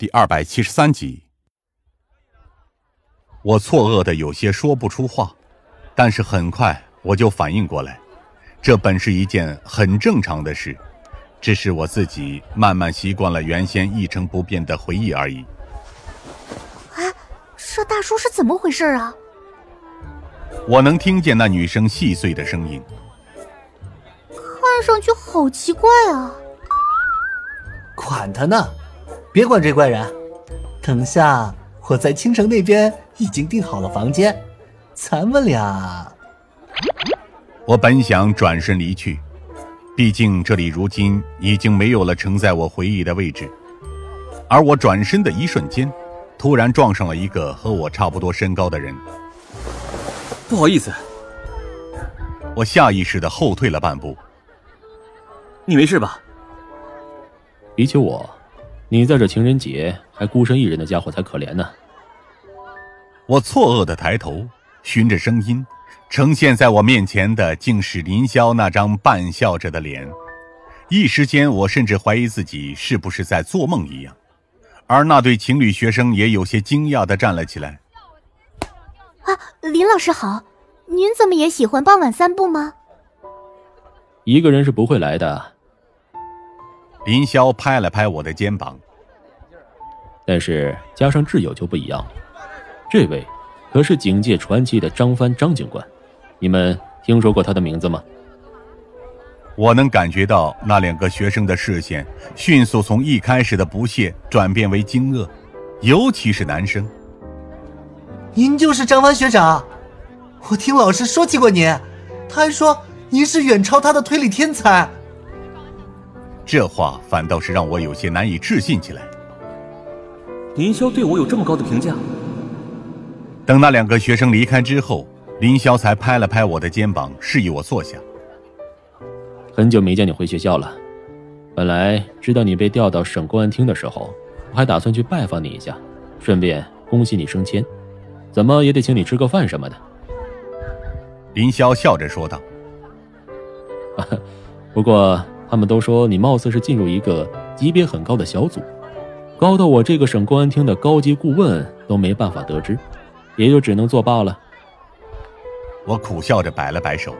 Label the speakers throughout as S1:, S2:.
S1: 第二百七十三集。我错愕的有些说不出话，但是很快我就反应过来，这本是一件很正常的事，只是我自己慢慢习惯了原先一成不变的回忆而已。
S2: 哎，这大叔是怎么回事啊？
S1: 我能听见那女生细碎的声音，
S2: 看上去好奇怪啊！
S3: 管他呢，别管这怪人。等下我在青城那边已经订好了房间，咱们俩……
S1: 我本想转身离去，毕竟这里如今已经没有了承载我回忆的位置。而我转身的一瞬间，突然撞上了一个和我差不多身高的人。
S4: 不好意思，
S1: 我下意识的后退了半步。
S4: 你没事吧？
S5: 比起我，你在这情人节还孤身一人的家伙才可怜呢。
S1: 我错愕的抬头，循着声音，呈现在我面前的竟是林霄那张半笑着的脸。一时间，我甚至怀疑自己是不是在做梦一样。而那对情侣学生也有些惊讶的站了起来。
S2: 啊，林老师好，您怎么也喜欢傍晚散步吗？
S5: 一个人是不会来的。
S1: 林霄拍了拍我的肩膀，
S5: 但是加上挚友就不一样了。这位可是警界传奇的张帆张警官，你们听说过他的名字吗？
S1: 我能感觉到那两个学生的视线迅速从一开始的不屑转变为惊愕，尤其是男生。
S3: 您就是张帆学长，我听老师说起过您，他还说您是远超他的推理天才。
S1: 这话反倒是让我有些难以置信起来。
S4: 林霄对我有这么高的评价？
S1: 等那两个学生离开之后，林霄才拍了拍我的肩膀，示意我坐下。
S5: 很久没见你回学校了，本来知道你被调到省公安厅的时候，我还打算去拜访你一下，顺便恭喜你升迁，怎么也得请你吃个饭什么的。
S1: 林霄笑着说道：“
S5: 不过。”他们都说你貌似是进入一个级别很高的小组，高到我这个省公安厅的高级顾问都没办法得知，也就只能作罢了。
S1: 我苦笑着摆了摆手，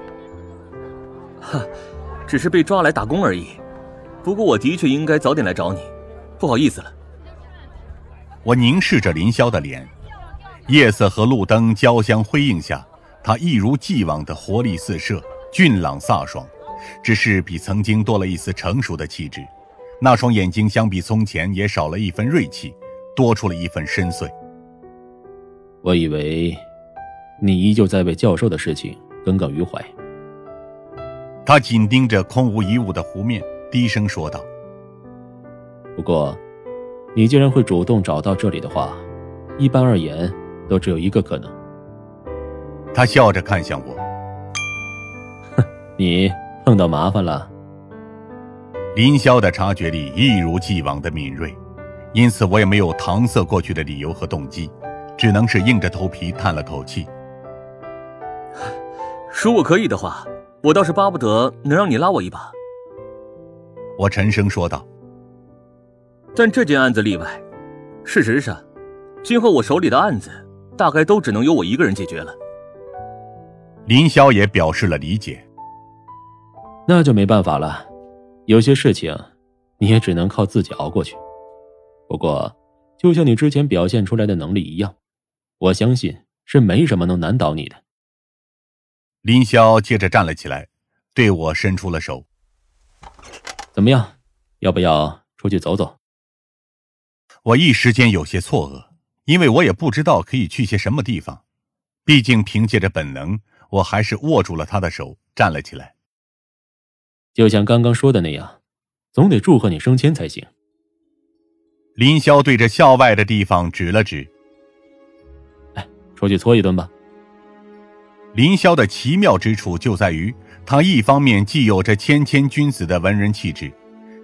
S4: 哈，只是被抓来打工而已。不过我的确应该早点来找你，不好意思了。
S1: 我凝视着林霄的脸，夜色和路灯交相辉映下，他一如既往的活力四射，俊朗飒爽。只是比曾经多了一丝成熟的气质，那双眼睛相比从前也少了一分锐气，多出了一份深邃。
S5: 我以为，你依旧在为教授的事情耿耿于怀。
S1: 他紧盯着空无一物的湖面，低声说道：“
S5: 不过，你既然会主动找到这里的话，一般而言，都只有一个可能。”
S1: 他笑着看向我：“
S5: 哼，你。”碰到麻烦了。
S1: 林霄的察觉力一如既往的敏锐，因此我也没有搪塞过去的理由和动机，只能是硬着头皮叹了口气。
S4: 如果可以的话，我倒是巴不得能让你拉我一把。
S1: 我沉声说道。
S4: 但这件案子例外，事实上，今后我手里的案子大概都只能由我一个人解决了。
S1: 林霄也表示了理解。
S5: 那就没办法了，有些事情你也只能靠自己熬过去。不过，就像你之前表现出来的能力一样，我相信是没什么能难倒你的。
S1: 林霄接着站了起来，对我伸出了手。
S5: 怎么样，要不要出去走走？
S1: 我一时间有些错愕，因为我也不知道可以去些什么地方。毕竟凭借着本能，我还是握住了他的手，站了起来。
S5: 就像刚刚说的那样，总得祝贺你升迁才行。
S1: 林霄对着校外的地方指了指：“
S5: 哎，出去搓一顿吧。”
S1: 林霄的奇妙之处就在于，他一方面既有着谦谦君子的文人气质，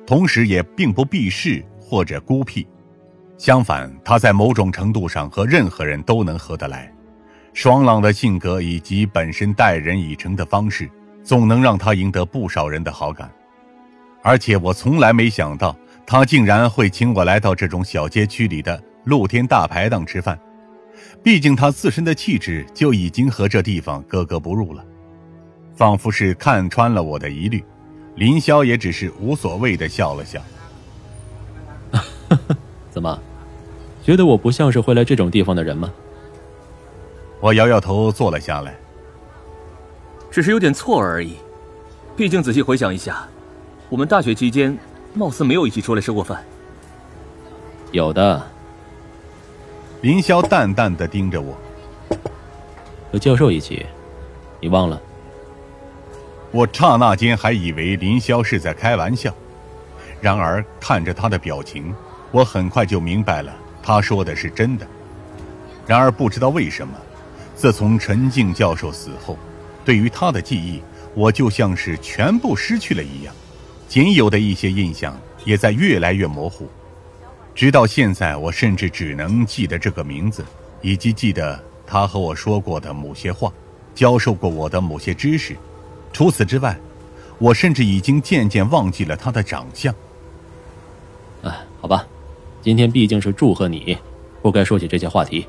S1: 同时也并不避世或者孤僻。相反，他在某种程度上和任何人都能合得来。爽朗的性格以及本身待人以诚的方式。总能让他赢得不少人的好感，而且我从来没想到他竟然会请我来到这种小街区里的露天大排档吃饭，毕竟他自身的气质就已经和这地方格格不入了。仿佛是看穿了我的疑虑，林霄也只是无所谓的笑了笑。
S5: 怎么，觉得我不像是会来这种地方的人吗？
S1: 我摇摇头，坐了下来。
S4: 只是有点错而已，毕竟仔细回想一下，我们大学期间貌似没有一起出来吃过饭。
S5: 有的。
S1: 林霄淡淡的盯着我。
S5: 和教授一起，你忘了？
S1: 我刹那间还以为林霄是在开玩笑，然而看着他的表情，我很快就明白了，他说的是真的。然而不知道为什么，自从陈静教授死后，对于他的记忆，我就像是全部失去了一样，仅有的一些印象也在越来越模糊。直到现在，我甚至只能记得这个名字，以及记得他和我说过的某些话，教授过我的某些知识。除此之外，我甚至已经渐渐忘记了他的长相。
S5: 哎，好吧，今天毕竟是祝贺你，不该说起这些话题。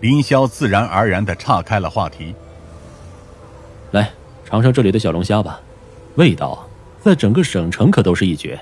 S1: 林霄自然而然的岔开了话题。
S5: 来，尝尝这里的小龙虾吧，味道在整个省城可都是一绝。